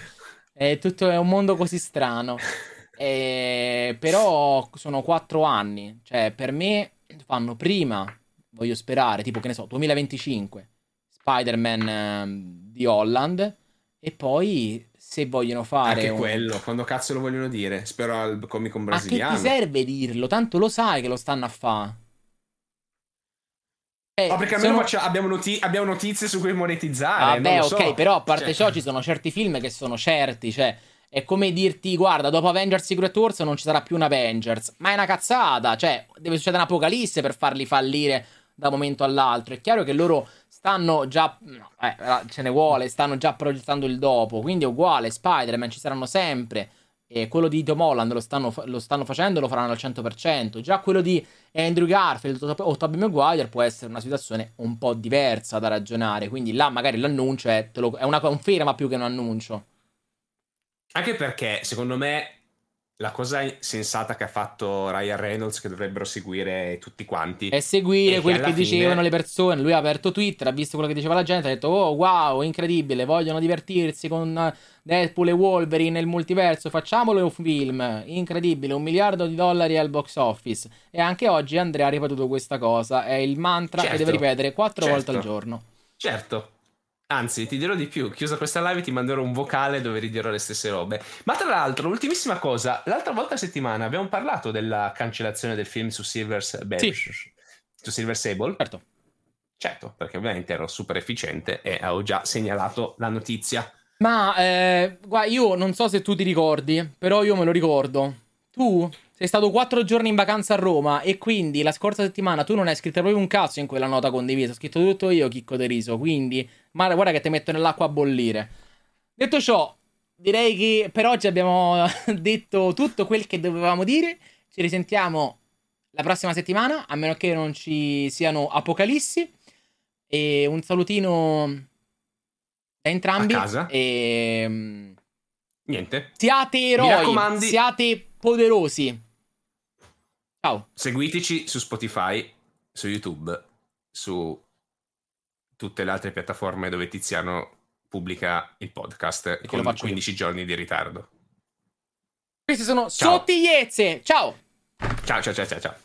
È tutto è un mondo così strano. E, però sono quattro anni. Cioè, per me fanno prima, voglio sperare, tipo che ne so, 2025, Spider-Man eh, di Holland. E poi se vogliono fare. Anche un... quello, quando cazzo lo vogliono dire? Spero al comico brasiliano. Ma che ti serve dirlo? Tanto lo sai che lo stanno a fare. Eh, oh, perché almeno sono... abbiamo, noti- abbiamo, notizie su cui monetizzare. Vabbè, ok, so. però a parte cioè... ciò ci sono certi film che sono certi, cioè è come dirti, guarda, dopo Avengers Secret Wars non ci sarà più un Avengers. Ma è una cazzata, cioè deve succedere un'apocalisse per farli fallire da un momento all'altro. È chiaro che loro stanno già, eh, ce ne vuole, stanno già progettando il dopo, quindi è uguale, Spider-Man ci saranno sempre. E quello di Tom Holland lo stanno, lo stanno facendo lo faranno al 100%. Già quello di Andrew Garfield o Tobey Maguire può essere una situazione un po' diversa da ragionare. Quindi là magari l'annuncio è, lo, è una conferma più che un annuncio. Anche perché secondo me la cosa sensata che ha fatto Ryan Reynolds che dovrebbero seguire tutti quanti è seguire quel che, dicevano le persone. Lui ha aperto Twitter ha visto quello che diceva la gente ha detto oh wow incredibile vogliono divertirsi con Deadpool e Wolverine nel multiverso facciamolo un film incredibile un miliardo di dollari al box office. E anche oggi Andrea ha ripetuto questa cosa è il mantra certo, che deve ripetere quattro certo, volte al giorno. Certo Anzi, ti dirò di più, chiusa questa live ti manderò un vocale dove ridirò le stesse robe. Ma tra l'altro, ultimissima cosa, l'altra volta a settimana abbiamo parlato della cancellazione del film su Silver, Sable. sì. su Silver Sable. Certo. Certo, perché ovviamente ero super efficiente e ho già segnalato la notizia. Ma, eh, guarda, io non so se tu ti ricordi, però io me lo ricordo. Tu sei stato quattro giorni in vacanza a Roma e quindi la scorsa settimana tu non hai scritto proprio un cazzo in quella nota condivisa. Ho scritto tutto io, Chicco De Riso. Quindi, ma guarda che ti metto nell'acqua a bollire. Detto ciò, direi che per oggi abbiamo detto tutto quel che dovevamo dire. Ci risentiamo la prossima settimana, a meno che non ci siano apocalissi. E un salutino da entrambi. A casa. E. Niente. Siate eroi. Siate poderosi. Ciao. Seguiteci su Spotify, su YouTube, su tutte le altre piattaforme dove Tiziano pubblica il podcast con 15 io. giorni di ritardo. Queste sono ciao. sottigliezze. Ciao. Ciao, ciao, ciao, ciao, ciao.